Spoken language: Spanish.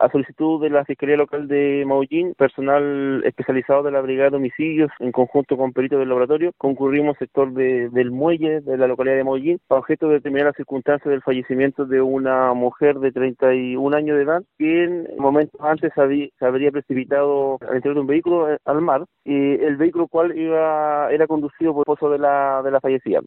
A solicitud de la Fiscalía Local de Maullín, personal especializado de la Brigada de Homicidios, en conjunto con peritos del laboratorio, concurrimos al sector del muelle de la localidad de Maullín, para objeto de determinar las circunstancias del fallecimiento de una mujer de 31 años de edad, quien momentos antes se habría precipitado al interior de un vehículo eh, al mar, y el vehículo cual iba era conducido por el esposo de la, de la fallecida.